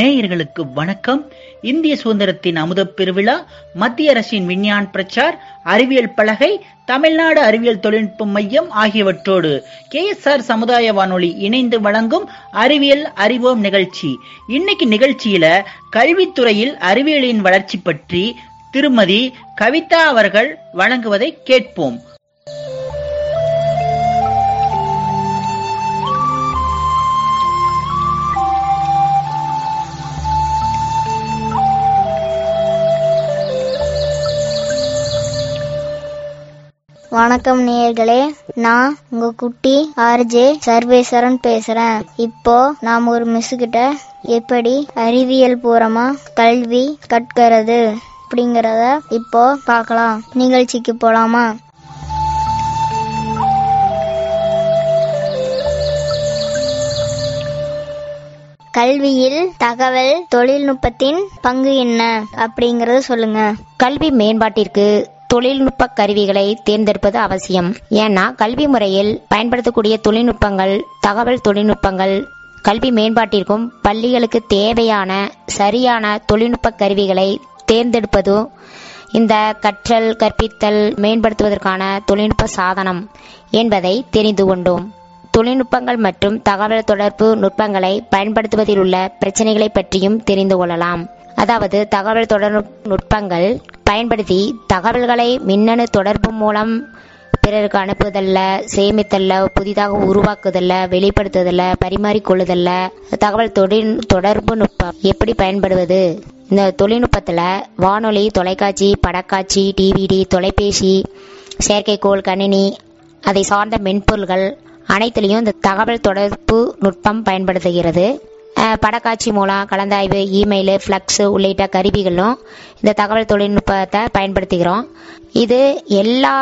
நேயர்களுக்கு வணக்கம். இந்திய சுதந்திரத்தின் அமுதப் பெருவிழா மத்திய அரசின் விஞ்ஞான் பிரச்சார் அறிவியல் பலகை தமிழ்நாடு அறிவியல் தொழில்நுட்ப மையம் ஆகியவற்றோடு கே எஸ் ஆர் சமுதாய வானொலி இணைந்து வழங்கும் அறிவியல் அறிவோம் நிகழ்ச்சி. இன்னைக்கு நிகழ்ச்சியில கல்வித்துறையில் அறிவியலின் வளர்ச்சி பற்றி திருமதி கவிதா அவர்கள் வழங்குவதை கேட்போம். வணக்கம் நேயர்களே. நான் உங்க குட்டி ஆர்ஜே சர்வேஸ்வரன் பேசுறேன். இப்போ நாம் ஒரு மிஸ் கிட்ட எப்படி அறிவியல் பூர்வமா கல்வி கற்கிறது அப்படிங்கறத இப்போ பார்க்கலாம். நிகழ்ச்சிக்கு போலாமா? கல்வியில் தகவல் தொழில்நுட்பத்தின் பங்கு என்ன அப்படிங்கறத சொல்லுங்க. கல்வி மேம்பாட்டிற்கு தொழில்நுட்ப கருவிகளை தேர்ந்தெடுப்பது அவசியம். ஏன்னா கல்வி முறையில் பயன்படுத்தக்கூடிய தொழில்நுட்பங்கள் தகவல் தொழில்நுட்பங்கள் கல்வி மேம்பாட்டிற்கும் பள்ளிகளுக்கு தேவையான சரியான தொழில்நுட்ப கருவிகளை தேர்ந்தெடுப்பதும் இந்த கற்றல் கற்பித்தல் மேம்படுத்துவதற்கான தொழில்நுட்ப சாதனம் என்பதை தெரிந்து கொண்டோம். தொழில்நுட்பங்கள் மற்றும் தகவல் தொடர்பு நுட்பங்களை பயன்படுத்துவதில் உள்ள பிரச்சனைகளை பற்றியும் தெரிந்து கொள்ளலாம். அதாவது தகவல் தொடர்பு நுட்பங்கள் பயன்படுத்தி தகவல்களை மின்னணு தொடர்பு மூலம் பிறருக்கு அனுப்புதல்ல சேமித்தல்ல புதிதாக உருவாக்குதல்ல வெளிப்படுத்துதல்ல பரிமாறிக்கொள்ளுதல்ல. தகவல் தொழில் தொடர்பு நுட்பம் எப்படி பயன்படுவது? இந்த தொழில்நுட்பத்தில் வானொலி தொலைக்காட்சி படக்காட்சி டிவிடி தொலைபேசி செயற்கைக்கோள் கணினி அதை சார்ந்த மென்பொருள்கள் அனைத்துலேயும் இந்த தகவல் தொடர்பு நுட்பம் பயன்படுத்துகிறது. படக்காட்சி மூலம் கலந்தாய்வு இமெயிலு ஃப்ளக்ஸு உள்ளிட்ட கருவிகளும் இந்த தகவல் தொழில்நுட்பத்தை பயன்படுத்துகிறோம். இது எல்லா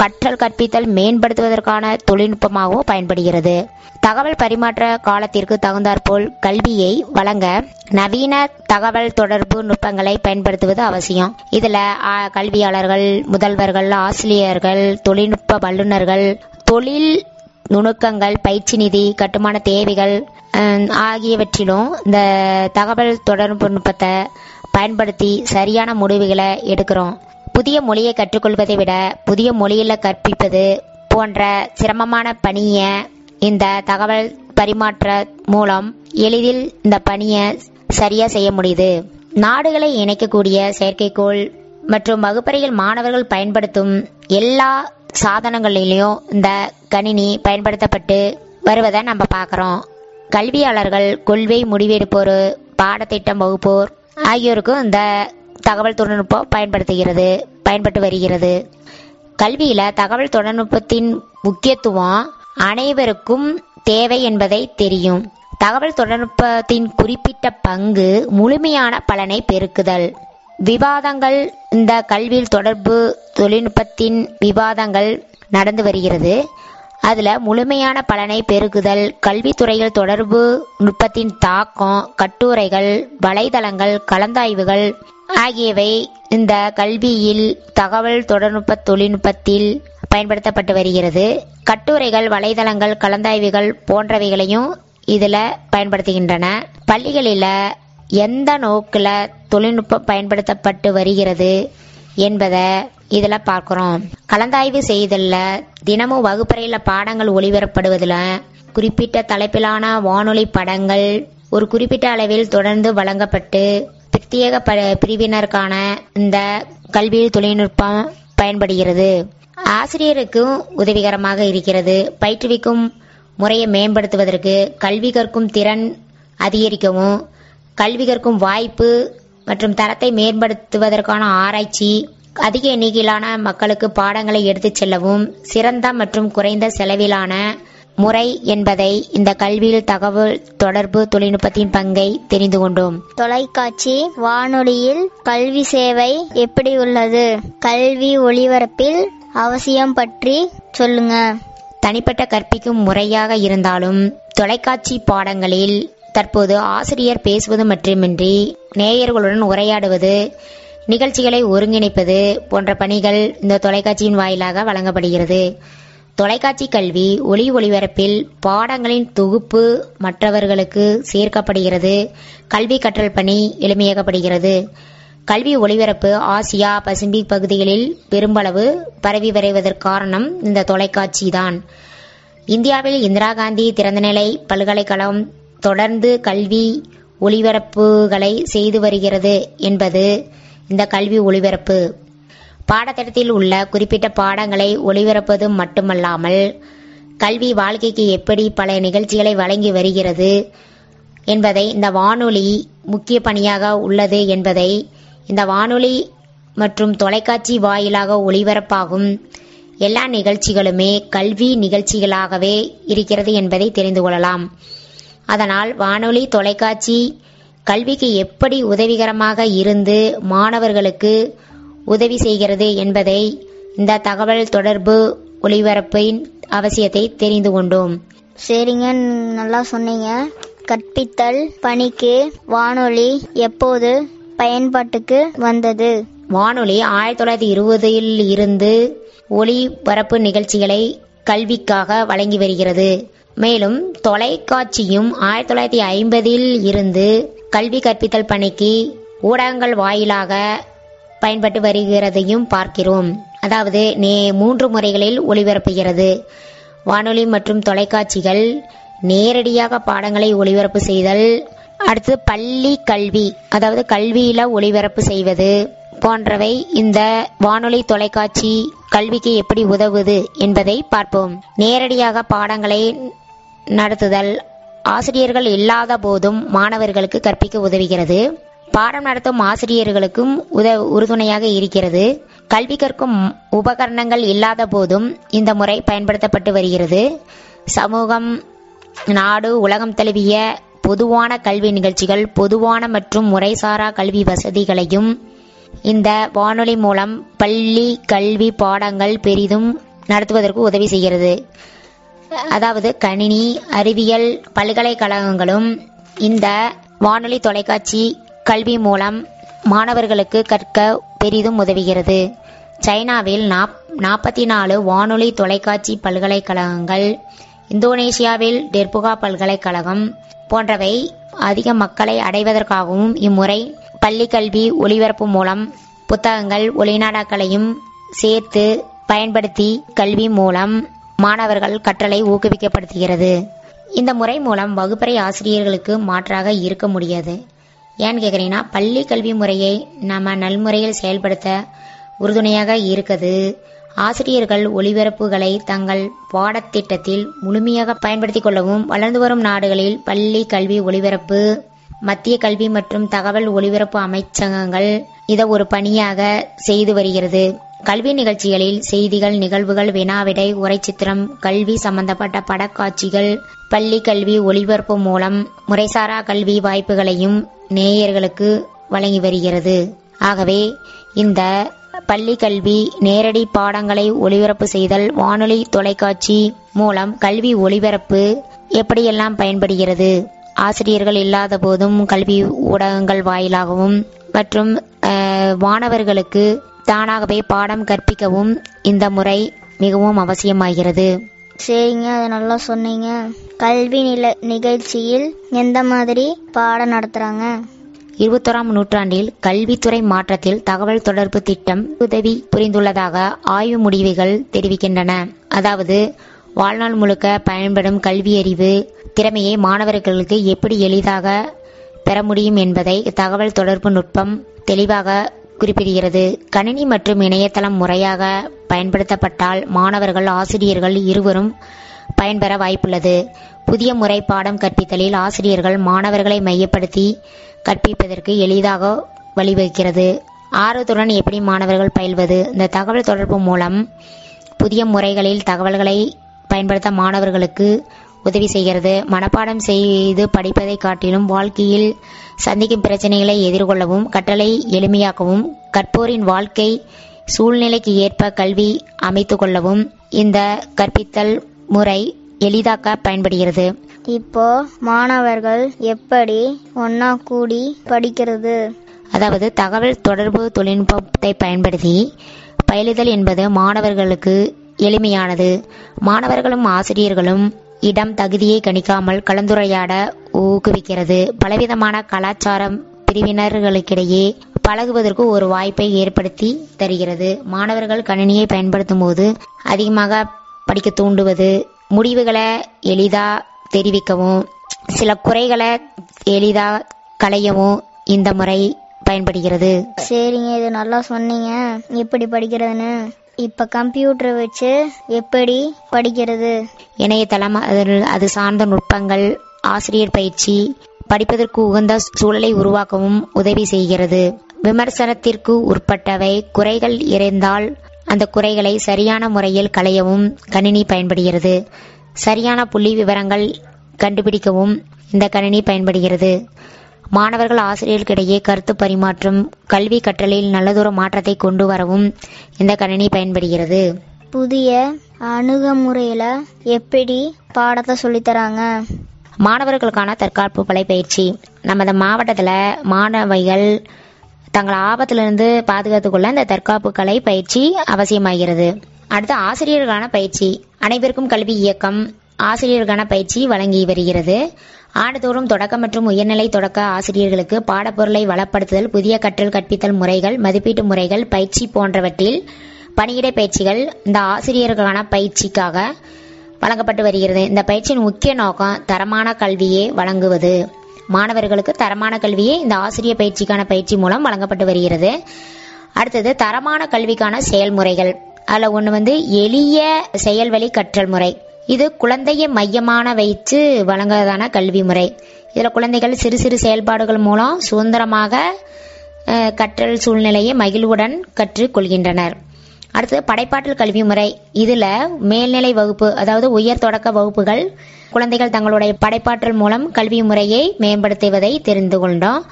கற்றல் கற்பித்தல் மேம்படுத்துவதற்கான தொழில்நுட்பமாகவும் பயன்படுகிறது. தகவல் பரிமாற்ற காலத்திற்கு தகுந்தாற்போல் கல்வியை வழங்க நவீன தகவல் தொடர்பு நுட்பங்களை பயன்படுத்துவது அவசியம். இதில் கல்வியாளர்கள் முதல்வர்கள் ஆசிரியர்கள் தொழில்நுட்ப வல்லுநர்கள் தொழில் நுணுக்கங்கள் பயிற்சி நிதி கட்டுமான தேவைகள் ஆகியவற்றிலும் இந்த தகவல் தொடர்பு நுட்பத்தை பயன்படுத்தி சரியான முடிவுகளை எடுக்கிறோம். புதிய மொழியை கற்றுக்கொள்வதை விட புதிய மொழியில் கற்பிப்பது போன்ற சிரமமான பணியை இந்த தகவல் பரிமாற்ற மூலம் எளிதில் இந்த பணியை சரியா செய்ய முடியுது. நாடுகளை இணைக்கக்கூடிய செயற்கைக்கோள் மற்றும் வகுப்பறையில் மாணவர்கள் பயன்படுத்தும் எல்லா சாதனங்களிலையும் இந்த கணினி பயன்படுத்தப்பட்டு வருவதை நம்ம பார்க்குறோம். கல்வியாளர்கள் கொள்கை முடிவெடுப்போர் பாடத்திட்டம் வகுப்போர் ஆகியோருக்கும் இந்த தகவல் தொழில்நுட்பம் பயன்படுத்துகிறது பயன்பட்டு வருகிறது. கல்வியில தகவல் தொழில்நுட்பத்தின் முக்கியத்துவம் அனைவருக்கும் தேவை என்பதை தெரியும். தகவல் தொழில்நுட்பத்தின் குறிப்பிட்ட பங்கு முழுமையான பலனை பெருக்குதல். விவாதங்கள் இந்த கல்வியில் தொடர்பு தொழில்நுட்பத்தின் விவாதங்கள் நடந்து வருகிறது. அதில் முழுமையான பலனை பெருக்குதல் கல்வித்துறையில் தொடர்பு நுட்பத்தின் தாக்கம் கட்டுரைகள் வலைதளங்கள் கலந்தாய்வுகள் ஆகியவை இந்த கல்வியில் தகவல் தொழில்நுட்ப தொழில்நுட்பத்தில் பயன்படுத்தப்பட்டு வருகிறது. கட்டுரைகள் வலைதளங்கள் கலந்தாய்வுகள் போன்றவைகளையும் இதில் பயன்படுத்துகின்றன. பள்ளிகளில் எந்த நோக்கில் தொழில்நுட்பம் பயன்படுத்தப்பட்டு வருகிறது என்பதை இதில் பார்க்குறோம். கலந்தாய்வு செய்தல தினமும் வகுப்பறையில் பாடங்கள் ஒளிபரப்படுவதில் குறிப்பிட்ட தலைப்பிலான வானொலி படங்கள் ஒரு குறிப்பிட்ட அளவில் தொடர்ந்து வழங்கப்பட்டு பிரத்யேக ப பிரிவினருக்கான இந்த கல்வி தொழில்நுட்பம் பயன்படுகிறது. ஆசிரியருக்கும் உதவிகரமாக இருக்கிறது. பயிற்றுவிக்கும் முறையை மேம்படுத்துவதற்கு கல்வி கற்கும் திறன் அதிகரிக்கவும் கல்வி கற்கும் வாய்ப்பு மற்றும் தரத்தை மேம்படுத்துவதற்கான ஆராய்ச்சி அதிக எண்ணிக்கையிலான மக்களுக்கு பாடங்களை எடுத்துச் செல்லவும் சிறந்த மற்றும் குறைந்த செலவிலான முறை என்பதை இந்த கல்வியில் தகவல் தொடர்பு தொழில்நுட்பத்தின் பங்கை தெரிந்து கொண்டோம். தொலைக்காட்சி வானொலியில் கல்வி சேவை எப்படி உள்ளது? கல்வி ஒளிபரப்பில் அவசியம் பற்றி சொல்லுங்க. தனிப்பட்ட கற்பிக்கும் முறையாக இருந்தாலும் தொலைக்காட்சி பாடங்களில் தற்போது ஆசிரியர் பேசுவது மட்டுமின்றி நேயர்களுடன் உரையாடுவது நிகழ்ச்சிகளை ஒருங்கிணைப்பது போன்ற பணிகள் இந்த தொலைக்காட்சியின் வாயிலாக வழங்கப்படுகிறது. தொலைக்காட்சி கல்வி ஒளி ஒளிபரப்பில் பாடங்களின் தொகுப்பு மற்றவர்களுக்கு சேர்க்கப்படுகிறது. கல்வி கற்றல் பணி எளிமையாக்கப்படுகிறது. கல்வி ஒளிபரப்பு ஆசியா பசிபிக் பகுதிகளில் பெரும்பளவு பரவி வரைவதற்கு காரணம் இந்த தொலைக்காட்சி தான் இந்தியாவில் இந்திரா காந்தி திறந்தநிலை பல்கலைக்கழகம் தொடர்ந்து கல்வி ஒளிபரப்புகளை செய்து வருகிறது என்பது இந்த கல்வி ஒளிபரப்பு. பாடத்திட்டத்தில் உள்ள குறிப்பிட்ட பாடங்களை ஒளிபரப்பது மட்டுமல்லாமல் கல்வி வாழ்க்கைக்கு எப்படி பல நிகழ்ச்சிகளை வழங்கி வருகிறது என்பதை இந்த வானொலி முக்கிய பணியாக உள்ளது என்பதை இந்த வானொலி மற்றும் தொலைக்காட்சி வாயிலாக ஒளிபரப்பாகும் எல்லா நிகழ்ச்சிகளுமே கல்வி நிகழ்ச்சிகளாகவே இருக்கிறது என்பதை தெரிந்து கொள்ளலாம். அதனால் வானொலி தொலைக்காட்சி கல்விக்கு எப்படி உதவிகரமாக இருந்து மாணவர்களுக்கு உதவி செய்கிறது என்பதை இந்த தகவல் தொடர்பு ஒளிபரப்பின் அவசியத்தை தெரிந்து கொண்டோம். சரிங்க நல்லா சொன்னீங்க. கற்பித்தல் பணிக்கு வானொலி எப்போது பயன்பாட்டுக்கு வந்தது? வானொலி ஆயிரத்தி தொள்ளாயிரத்தி இருபதில் இருந்து ஒளிபரப்பு நிகழ்ச்சிகளை கல்விக்காக வழங்கி வருகிறது. மேலும் தொலைக்காட்சியும் ஆயிரத்தி தொள்ளாயிரத்தி ஐம்பதில் இருந்து கல்வி கற்பித்தல் பணிக்கு ஊடகங்கள் வாயிலாக பயன்பட்டு வருகிறதையும் பார்க்கிறோம். அதாவது நே மூன்று முறைகளில் ஒளிபரப்புகிறது. வானொலி மற்றும் தொலைக்காட்சிகள் நேரடியாக பாடங்களை ஒளிபரப்பு செய்தல் அடுத்து பள்ளி கல்வி அதாவது கல்வியில ஒளிபரப்பு செய்வது போன்றவை இந்த வானொலி தொலைக்காட்சி கல்விக்கு எப்படி உதவுது என்பதை பார்ப்போம். நேரடியாக பாடங்களை நடத்துதல். ஆசிரியர்கள் இல்லாத போதும் மாணவர்களுக்கு கற்பிக்க உதவுகிறது. பாடம் நடத்தும் ஆசிரியர்களுக்கும் உத உறுதுணையாக இருக்கிறது. கல்வி கற்கும் உபகரணங்கள் இல்லாத போதும் இந்த முறை பயன்படுத்தப்பட்டு வருகிறது. சமூகம் நாடு உலகம் தழுவிய பொதுவான கல்வி நிகழ்ச்சிகள் பொதுவான மற்றும் முறைசாரா கல்வி வசதிகளையும் இந்த வானொலி மூலம் பள்ளி கல்வி பாடங்கள் பெரிதும் நடத்துவதற்கு உதவி செய்கிறது. அதாவது கணினி அறிவியல் பல்கலைக்கழகங்களும் இந்த வானொலி தொலைக்காட்சி கல்வி மூலம் மாணவர்களுக்கு கற்க பெரிதும் உதவுகிறது. சைனாவில் நாற்பத்தி நாலு வானொலி தொலைக்காட்சி பல்கலைக்கழகங்கள் இந்தோனேசியாவில் டெர்புகா பல்கலைக்கழகம் போன்றவை அதிக மக்களை அடைவதற்காகவும் இம்முறை பள்ளி கல்வி ஒளிபரப்பு மூலம் புத்தகங்கள் ஒளிநாடாக்களையும் சேர்த்து பயன்படுத்தி கல்வி மூலம் மாணவர்கள் கற்றலை ஊக்குவிக்கப்படுத்துகிறது. இந்த முறை மூலம் வகுப்பறை ஆசிரியர்களுக்கு மாற்றாக இருக்க முடியாது. ஏன்னு கேட்குறீங்கன்னா பள்ளி கல்வி முறையை நம்ம நல்முறையில் செயல்படுத்த உறுதுணையாக இருக்குது. ஆசிரியர்கள் ஒளிபரப்புகளை தங்கள் பாடத்திட்டத்தில் முழுமையாக பயன்படுத்திக் கொள்ளவும் வளர்ந்து வரும் நாடுகளில் பள்ளி கல்வி ஒளிபரப்பு மத்திய கல்வி மற்றும் தகவல் ஒலிபரப்பு அமைச்சகங்கள் இதை ஒரு பணியாக செய்து வருகிறது. கல்வி நிகழ்ச்சிகளில் செய்திகள் நிகழ்வுகள் வினாவிடை உரைச்சித்திரம் கல்வி சம்பந்தப்பட்ட படக்காட்சிகள் பள்ளி கல்வி ஒளிபரப்பு மூலம் முறைசாரா கல்வி வாய்ப்புகளையும் நேயர்களுக்கு வழங்கி வருகிறது. ஆகவே இந்த பள்ளி கல்வி நேரடி பாடங்களை ஒளிபரப்பு செய்தல் வானொலி தொலைக்காட்சி மூலம் கல்வி ஒளிபரப்பு எப்படியெல்லாம் பயன்படுகிறது? ஆசிரியர்கள் இல்லாத போதும் கல்வி ஊடகங்கள் வாயிலாகவும் மற்றும் மாணவர்களுக்கு தானாகவே பாடம் கற்பிக்கவும் இந்த முறை மிகவும் அவசியமாகிறது. சரிங்க அதை நல்லா சொன்னீங்க. கல்வி நில நிகழ்ச்சியில் எந்த மாதிரி பாடம் நடத்துறாங்க? இருபத்தோராம் நூற்றாண்டில் கல்வித்துறை மாற்றத்தில் தகவல் தொடர்பு திட்டம் உதவி புரிந்துள்ளதாக ஆய்வு முடிவுகள் தெரிவிக்கின்றன. அதாவது வாழ்நாள் முழுக்க பயன்படும் கல்வியறிவு திறமையை மாணவர்களுக்கு எப்படி எளிதாக பெற முடியும் என்பதை தகவல் தொடர்பு நுட்பம் தெளிவாக குறிப்பிடுகிறது. கணினி மற்றும் இணையதளம் முறையாக பயன்படுத்தப்பட்டால் மாணவர்கள் ஆசிரியர்கள் இருவரும் பயன்பெற வாய்ப்புள்ளது. புதிய முறை பாடம் கற்பித்தலில் ஆசிரியர்கள் மாணவர்களை மையப்படுத்தி கற்பிப்பதற்கு எளிதாக வழிவகுக்கிறது. ஆர்வத்துடன் எப்படி மாணவர்கள் பயில்வது? இந்த தகவல் தொடர்பு மூலம் புதிய முறைகளில் தகவல்களை பயன்படுத்த மாணவர்களுக்கு உதவி செய்கிறது. மனப்பாடம் செய்து படிப்பதை காட்டிலும் வாழ்க்கையில் சந்திக்கும் பிரச்சனைகளை எதிர்கொள்ளவும் கற்றலை எளிமையாக்கவும் கற்போரின் வாழ்க்கை சூழ்நிலைக்கு ஏற்ப கல்வி அமைத்து கொள்ளவும் இந்த கற்பித்தல் முறை எளிதாக்க பயன்படுகிறது. இப்போ மாணவர்கள் எப்படி ஒன்னா கூடி படிக்கிறது? அதாவது தகவல் தொடர்பு தொழில்நுட்பத்தை பயன்படுத்தி பயிலுதல் என்பது மாணவர்களுக்கு எளிமையானது. மாணவர்களும் ஆசிரியர்களும் இடம் தகுதியை கணிக்காமல் கலந்துரையாட ஊக்குவிக்கிறது. பலவிதமான கலாச்சாரம் பிரிவினர்களுக்கிடையே பழகுவதற்கு ஒரு வாய்ப்பை ஏற்படுத்தி தருகிறது. மாணவர்கள் கணினியை பயன்படுத்தும் போது அதிகமாக படிக்க தூண்டுவது முடிவுகளை எளிதா தெரிவிக்கவும் சில குறைகளை எளிதா களையவும் இந்த முறை பயன்படுகிறது. சரிங்க இது நல்லா சொன்னீங்க. எப்படி படிக்கிறதுன்னு. இப்ப கம்ப்யூட்டர் வச்சு எப்படி படிக்கிறது? இணையதளம் அதில் அது சார்ந்த நுட்பங்கள் ஆசிரியர் பயிற்சி படிப்பதற்கு உகந்த சூழலை உருவாக்கவும் உதவி செய்கிறது. விமர்சனத்திற்கு உட்பட்டவை குறைகள் இருந்தால் அந்த குறைகளை சரியான முறையில் களையவும் கணினி பயன்படுகிறது. சரியான புள்ளி விவரங்கள் கண்டுபிடிக்கவும் இந்த கணினி பயன்படுகிறது. மாணவர்கள் ஆசிரியர்களுக்கிடையே கருத்து பரிமாற்றம் கல்வி கற்றலில் நல்லதொரு மாற்றத்தை கொண்டு வரவும் இந்த கணினி பயன்படுகிறது. புதிய அணுகுமுறையில எப்படி பாடத்தை சொல்லித் தராங்க மாணவர்களுக்கான தற்காப்பு கலை பயிற்சி. நமது மாவட்டத்தில் மாணவிகள் தங்களை ஆபத்திலிருந்து பாதுகாத்துக் கொள்ள இந்த தற்காப்பு கலை பயிற்சி அவசியமாகிறது. அடுத்து ஆசிரியர்களுக்கான பயிற்சி. அனைவருக்கும் கல்வி இயக்கம். ஆசிரியருக்கான பயிற்சி வழங்கி வருகிறது. ஆண்டுதோறும் தொடக்க மற்றும் உயர்நிலை தொடக்க ஆசிரியர்களுக்கு பாடப்பொருளை வளப்படுத்துதல் புதிய கற்றல் கற்பித்தல் முறைகள் மதிப்பீட்டு முறைகள் பயிற்சி போன்றவற்றில் பணியிடை பயிற்சிகள் இந்த ஆசிரியர்களுக்கான பயிற்சிக்காக வழங்கப்பட்டு வருகிறது. இந்த பயிற்சியின் முக்கிய நோக்கம் தரமான கல்வியை வழங்குவது. மாணவர்களுக்கு தரமான கல்வியை இந்த ஆசிரியர் பயிற்சிக்கான பயிற்சி மூலம் வழங்கப்பட்டு வருகிறது. அடுத்தது தரமான கல்விக்கான செயல்முறைகள். அதில் ஒன்று வந்து எளிய செயல்வழி கற்றல் முறை. இது குழந்தையை மையமான வைத்து வழங்குவதான கல்வி முறை. இதில் குழந்தைகள் சிறு சிறு செயல்பாடுகள் மூலம் சுதந்திரமாக கற்றல் சூழ்நிலையை மகிழ்வுடன் கற்றுக்கொள்கின்றனர் அடுத்தது படைப்பாற்றல் கல்வி முறை. இதில் மேல்நிலை வகுப்பு அதாவது உயர் தொடக்க வகுப்புகள் குழந்தைகள் தங்களுடைய படைப்பாற்றல் மூலம் கல்வி முறையை மேம்படுத்துவதை தெரிந்து கொண்டோம்.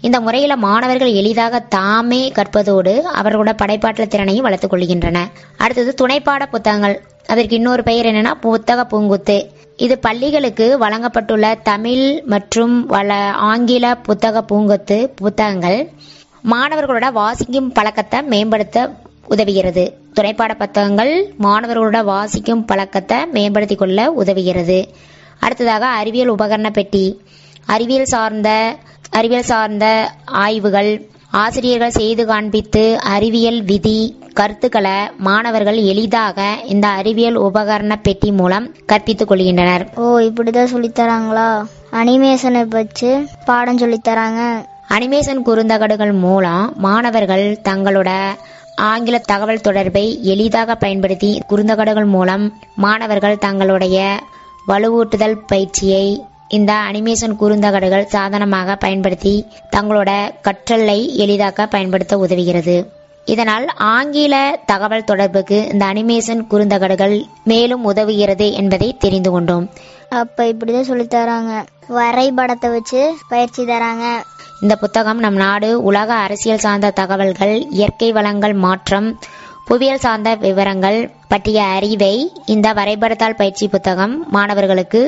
இந்த முறையில் மாணவர்கள் எளிதாக தாமே கற்பதோடு அவர்களோட படைப்பாற்றல் திறனையும் வளர்த்துக் கொள்கின்றனர். அடுத்தது துணைப்பாட புத்தகங்கள். அதற்கு இன்னொரு பெயர் என்னன்னா புத்தக பூங்குத்து. இது பள்ளிகளுக்கு வழங்கப்பட்டுள்ள தமிழ் மற்றும் வள ஆங்கில புத்தக பூங்கொத்து புத்தகங்கள். மாணவர்களோட வாசிக்கும் பழக்கத்தை மேம்படுத்த உதவுகிறது. துணைப்பாட புத்தகங்கள் மாணவர்களோட வாசிக்கும் பழக்கத்தை மேம்படுத்திக் கொள்ள உதவுகிறது. அடுத்ததாக அறிவியல் உபகரண பெட்டி. அறிவியல் சார்ந்த அறிவியல் சார்ந்த ஆய்வுகள். ஆசிரியர்கள் செய்து காண்பித்து அறிவியல் விதி கருத்துக்களை மாணவர்கள் எளிதாக இந்த அறிவியல் உபகரண பெட்டி மூலம் கற்பித்துக் கொள்கின்றனர். ஓ இப்படிதான் சொல்லித் தராங்களா அனிமேஷனை வச்சு பாடம் சொல்லித் தராங்க அனிமேஷன் குறுந்தகடுகள் மூலம் மாணவர்கள் தங்களோட ஆங்கில தகவல் தொடர்பை எளிதாக பயன்படுத்தி குறுந்தகடுகள் மூலம் மாணவர்கள் தங்களுடைய வலுவூட்டுதல் பயிற்சியை இந்த அனிமேஷன் குறுந்தகடுகள் சாதனமாக பயன்படுத்தி தங்களோட கற்றலை எளிதாக்க பயன்படுத்த உதவுகிறது. இதனால் ஆங்கில தகவல் தொடர்புக்கு இந்த அனிமேஷன் குறுந்தகடுகள் மேலும் உதவுகிறது என்பதை தெரிந்து கொண்டோம். அப்ப இப்படிதான் சொல்லித் தராங்க. வரைபடத்தை வச்சு பயிற்சி தராங்க. இந்த புத்தகம் நம் நாடு உலக அரசியல் சார்ந்த தகவல்கள் இயற்கை வளங்கள் மாற்றம் புவியியல் சார்ந்த விவரங்கள் பற்றிய அறிவை இந்த வரைபடத்தாள் பயிற்சி புத்தகம் மாணவர்களுக்கு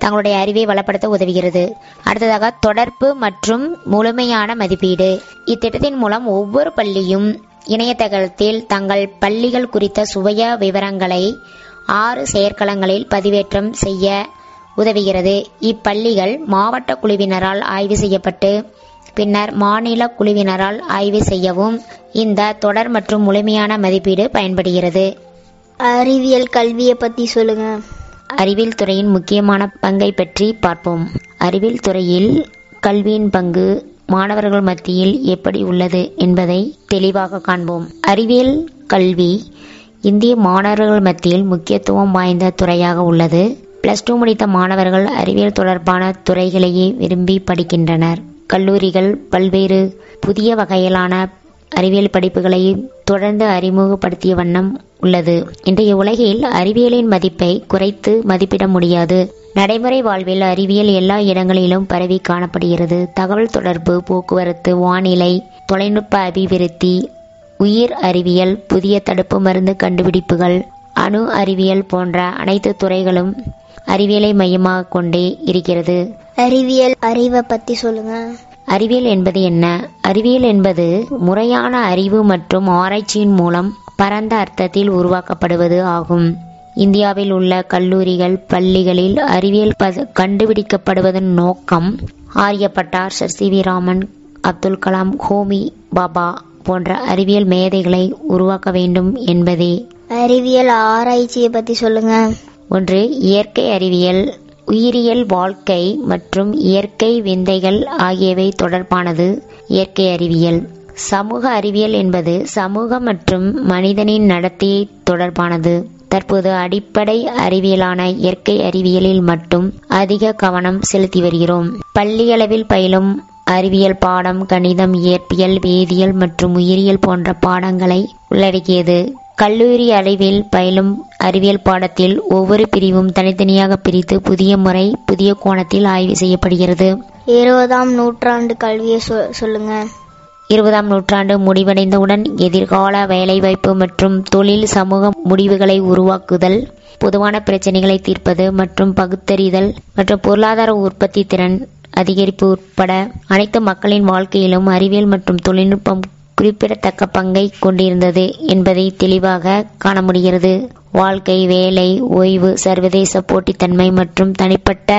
தங்களுடைய அறிவை வளப்படுத்த உதவுகிறது. அடுத்ததாக தொடர்பு மற்றும் முழுமையான மதிப்பீடு. இத்திட்டத்தின் மூலம் ஒவ்வொரு பள்ளியும் இணையதளத்தில் தங்கள் பள்ளிகள் குறித்த சுவைய விவரங்களை ஆறு செயற்களங்களில் பதிவேற்றம் செய்ய உதவுகிறது. இப்பள்ளிகள் மாவட்ட குழுவினரால் ஆய்வு செய்யப்பட்டு பின்னர் மாநில குழுவினரால் ஆய்வு செய்யவும் இந்த தொடர் மற்றும் முழுமையான மதிப்பீடு பயன்படுகிறது. அறிவியல் கல்வியை பத்தி சொல்லுங்க. அறிவியல் துறையின் முக்கியமான பங்கை பற்றி பார்ப்போம். அறிவியல் துறையில் கல்வியின் பங்கு மாணவர்கள் மத்தியில் எப்படி உள்ளது என்பதை தெளிவாக காண்போம். அறிவியல் கல்வி இந்திய மாணவர்கள் மத்தியில் முக்கியத்துவம் வாய்ந்த துறையாக உள்ளது. பிளஸ் டூ முடித்த மாணவர்கள் அறிவியல் தொடர்பான துறைகளையே விரும்பி படிக்கின்றனர். கல்லூரிகள் பல்வேறு புதிய வகையிலான அறிவியல் படிப்புகளை தொடர்ந்து அறிமுகப்படுத்திய வண்ணம் உள்ளது. இன்றைய உலகில் அறிவியலின் மதிப்பை குறைத்து மதிப்பிட முடியாது. நடைமுறை வாழ்வில் அறிவியல் எல்லா இடங்களிலும் பரவி காணப்படுகிறது. தகவல் தொடர்பு போக்குவரத்து வானிலை தொலைநுட்ப அபிவிருத்தி உயிர் அறிவியல் புதிய தடுப்பு மருந்து கண்டுபிடிப்புகள் அணு அறிவியல் போன்ற அனைத்து துறைகளும் அறிவியலை மையமாக கொண்டே இருக்கிறது. அறிவியல் அறிவை பத்தி சொல்லுங்க. அறிவியல் என்பது என்ன? அறிவியல் என்பது முறையான அறிவு மற்றும் ஆராய்ச்சியின் மூலம் பரந்த அர்த்தத்தில் உருவாக்கப்படுவது ஆகும். இந்தியாவில் உள்ள கல்லூரிகள் பள்ளிகளில் அறிவியல் கண்டுபிடிக்கப்படுவதன் நோக்கம் ஆரியப்பட்டார் Sir. C. V. Raman Abdul Kalam Homi Bhabha போன்ற அறிவியல் மேதைகளை உருவாக்க வேண்டும் என்பதே. அறிவியல் ஆராய்ச்சியை பத்தி சொல்லுங்க. ஒன்று இயற்கை அறிவியல் உயிரியல் வாழ்க்கை மற்றும் இயற்கை விந்தைகள் ஆகியவை தொடர்பானது. இயற்கை அறிவியல். சமூக அறிவியல் என்பது சமூக மற்றும் மனிதனின் நடத்தையை தொடர்பானது. தற்போது அடிப்படை அறிவியலான இயற்கை அறிவியலில் மட்டும் அதிக கவனம் செலுத்தி வருகிறோம். பள்ளியளவில் பயிலும் அறிவியல் பாடம் கணிதம் இயற்பியல் வேதியியல் மற்றும் உயிரியல் போன்ற பாடங்களை உள்ளடக்கியது. கல்லூரி அளவில் பயிலும் அறிவியல் பாடத்தில் ஒவ்வொரு பிரிவும் தனித்தனியாக பிரித்து புதிய முறை புதிய கோணத்தில் ஆய்வு செய்யப்படுகிறது. இருபதாம் நூற்றாண்டு கல்வியை சொ- சொல்லுங்க. இருபதாம் நூற்றாண்டு முடிவடைந்தவுடன் எதிர்கால வேலைவாய்ப்பு மற்றும் தொழில் சமூக முடிவுகளை உருவாக்குதல் பொதுவான பிரச்சனைகளை தீர்ப்பது மற்றும் பகுத்தறிதல் மற்றும் பொருளாதார உற்பத்தி திறன் அதிகரிப்பு உட்பட அனைத்து மக்களின் வாழ்க்கையிலும் அறிவியல் மற்றும் தொழில்நுட்பம் குறிப்பிடத்தக்க பங்கை கொண்டிருந்தது என்பதை தெளிவாக காண முடிகிறது வாழ்க்கை வேலை ஓய்வு சர்வதேச போட்டித்தன்மை மற்றும் தனிப்பட்ட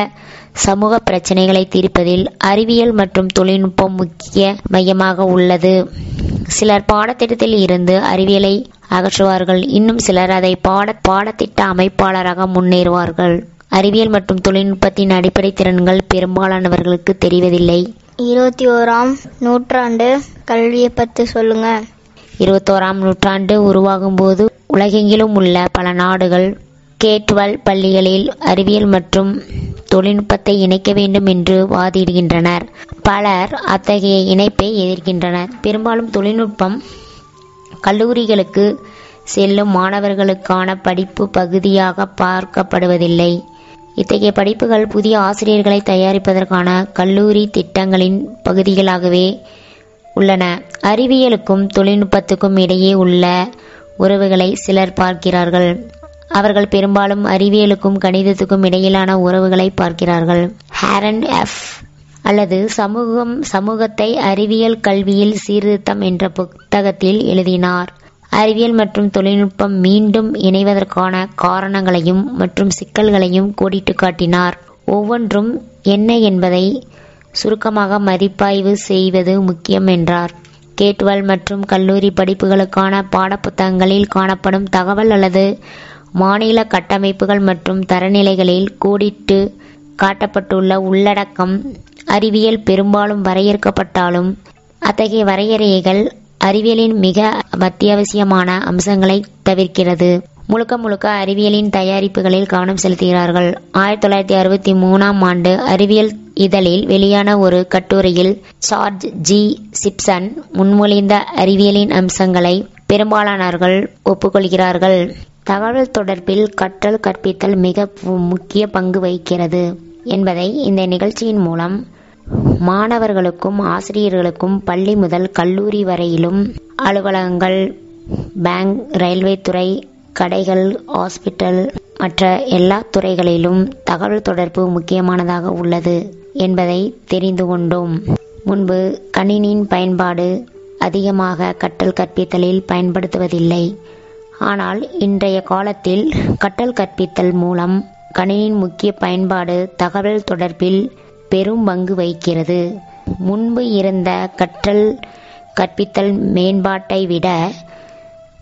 சமூக பிரச்சனைகளை தீர்ப்பதில் அறிவியல் மற்றும் தொழில்நுட்பம் முக்கிய மையமாக உள்ளது. சிலர் பாடத்திட்டத்தில் இருந்து அறிவியலை அகற்றுவார்கள். இன்னும் சிலர் அதை பாட பாடத்திட்ட அமைப்பாளராக முன்னேறுவார்கள். அறிவியல் மற்றும் தொழில்நுட்பத்தின் அடிப்படை திறன்கள் பெரும்பாலானவர்களுக்கு தெரிவதில்லை. இருபத்தி ஓராம் நூற்றாண்டு கல்வியை பற்றி சொல்லுங்க. இருபத்தோராம் நூற்றாண்டு உருவாகும் போது உலகெங்கிலும் உள்ள பல நாடுகள் கேட்வல் பள்ளிகளில் அறிவியல் மற்றும் தொழில்நுட்பத்தை இணைக்க வேண்டும் என்று வாதிடுகின்றனர். பலர் அத்தகைய இணைப்பை எதிர்க்கின்றனர். பெரும்பாலும் தொழில்நுட்பம் கல்லூரிகளுக்கு செல்லும் மாணவர்களுக்கான படிப்பு பகுதியாக பார்க்கப்படுவதில்லை. இத்தகைய படிப்புகள் புதிய ஆசிரியர்களை தயாரிப்பதற்கான கல்லூரி திட்டங்களின் பகுதிகளாகவே உள்ளன. அறிவியலுக்கும் தொழில்நுட்பத்துக்கும் இடையே உள்ள உறவுகளை சிலர் பார்க்கிறார்கள். அவர்கள் பெரும்பாலும் அறிவியலுக்கும் கணிதத்துக்கும் இடையிலான உறவுகளை பார்க்கிறார்கள். ஹேரன் எஃப். அல்லது சமூகம் சமூகத்தை அறிவியல் கல்வியில் சீர்திருத்தம் என்ற புத்தகத்தில் எழுதினார். அறிவியல் மற்றும் தொழில்நுட்பம் மீண்டும் இணைவதற்கான காரணங்களையும் மற்றும் சிக்கல்களையும் கோடிட்டு காட்டினார். ஒவ்வொன்றும் என்ன என்பதை சுருக்கமாக மதிப்பாய்வு செய்வது முக்கியம் என்றார். கேட்வல் மற்றும் கல்லூரி படிப்புகளுக்கான பாடப்புத்தகங்களில் காணப்படும் தகவல் அல்லது மாநில கட்டமைப்புகள் மற்றும் தரநிலைகளில் கோடிட்டு காட்டப்பட்டுள்ள உள்ளடக்கம் அறிவியல் பெரும்பாலும் வரையறுக்கப்பட்டாலும் அத்தகைய வரையறைகள் அறிவியலின் மிக அத்தியாவசியமான அம்சங்களை தவிர்க்கிறது. முழுக்க முழுக்க அறிவியலின் தயாரிப்புகளில் கவனம் செலுத்துகிறார்கள். ஆயிரத்தி தொள்ளாயிரத்தி அறுபத்தி மூணாம் ஆண்டு அறிவியல் இதழில் வெளியான ஒரு கட்டுரையில் சார்ஜ் ஜி. சிப்சன் முன்மொழிந்த அறிவியலின் அம்சங்களை பெரும்பாலானவர்கள் ஒப்புக்கொள்கிறார்கள். தகவல் தொடர்பில் கற்றல் கற்பித்தல் மிக முக்கிய பங்கு வகிக்கிறது என்பதை இந்த நிகழ்ச்சியின் மூலம் மாணவர்களுக்கும் ஆசிரியர்களுக்கும் பள்ளி முதல் கல்லூரி வரையிலும் அலுவலகங்கள் பேங்க் ரயில்வே துறை கடைகள் ஹாஸ்பிட்டல் மற்ற எல்லா துறைகளிலும் தகவல் தொடர்பு முக்கியமானதாக உள்ளது என்பதை தெரிந்து கொண்டோம். முன்பு கணினியின் பயன்பாடு அதிகமாக கற்றல் கற்பித்தலில் பயன்படுத்துவதில்லை. ஆனால் இன்றைய காலத்தில் கற்றல் கற்பித்தல் மூலம் கணினியின் முக்கிய பயன்பாடு தகவல் தொடர்பில் பெரும் பங்கு வகிக்கிறது. முன்பு இருந்த கற்றல் கற்பித்தல் மேம்பாட்டை விட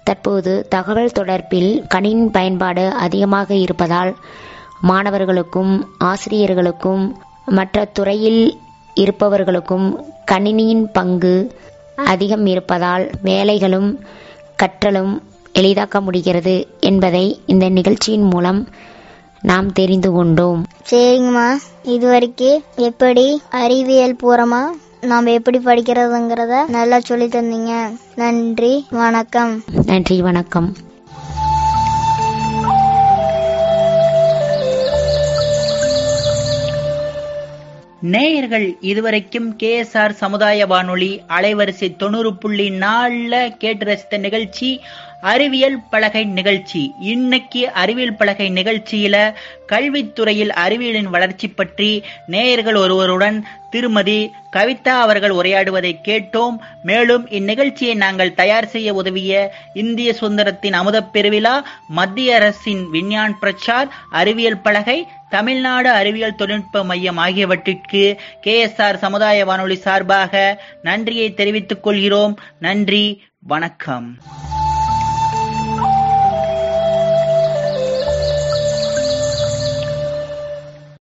தற்போது தகவல் தொடர்பில் கணின் பயன்பாடு அதிகமாக இருப்பதால் மாணவர்களுக்கும் ஆசிரியர்களுக்கும் மற்ற துறையில் இருப்பவர்களுக்கும் கணினியின் பங்கு அதிகம் இருப்பதால் வேலைகளும் கற்றலும் எளிதாக்க முடிகிறது என்பதை இந்த நிகழ்ச்சியின் மூலம் நாம் தெரிந்து கொண்டோம். சரிங்கம்மா. இது வரைக்கும் எப்படி அறிவியல் பூரமா நாம் எப்படி படிக்கிறதுங்கிறத நல்லா சொல்லி தந்தீங்க. நன்றி வணக்கம். நன்றி வணக்கம். நேயர்கள் இதுவரைக்கும் கேஎஸ்ஆர் சமுதாய வானொலி அலைவரிசை தொண்ணூறு புள்ளி நாலுல கேட்டு ரசித்த நிகழ்ச்சி அறிவியல் பலகை நிகழ்ச்சி. இன்னைக்கு அறிவியல் பலகை நிகழ்ச்சியில கல்வித்துறையில் அறிவியலின் வளர்ச்சி பற்றி நேயர்கள் ஒருவருடன் திருமதி கவிதா அவர்கள் உரையாடுவதை கேட்டோம். மேலும் இந்நிகழ்ச்சியை நாங்கள் தயார் செய்ய உதவிய இந்திய சுதந்திரத்தின் அமுதப் பெருவிழா மத்திய அரசின் விஞ்ஞான் பிரச்சார் அறிவியல் பலகை தமிழ்நாடு அறிவியல் தொழில்நுட்ப மையம் ஆகியவற்றிற்கு கே எஸ் ஆர் சமுதாய வானொலி சார்பாக நன்றியை தெரிவித்துக் கொள்கிறோம். நன்றி வணக்கம்.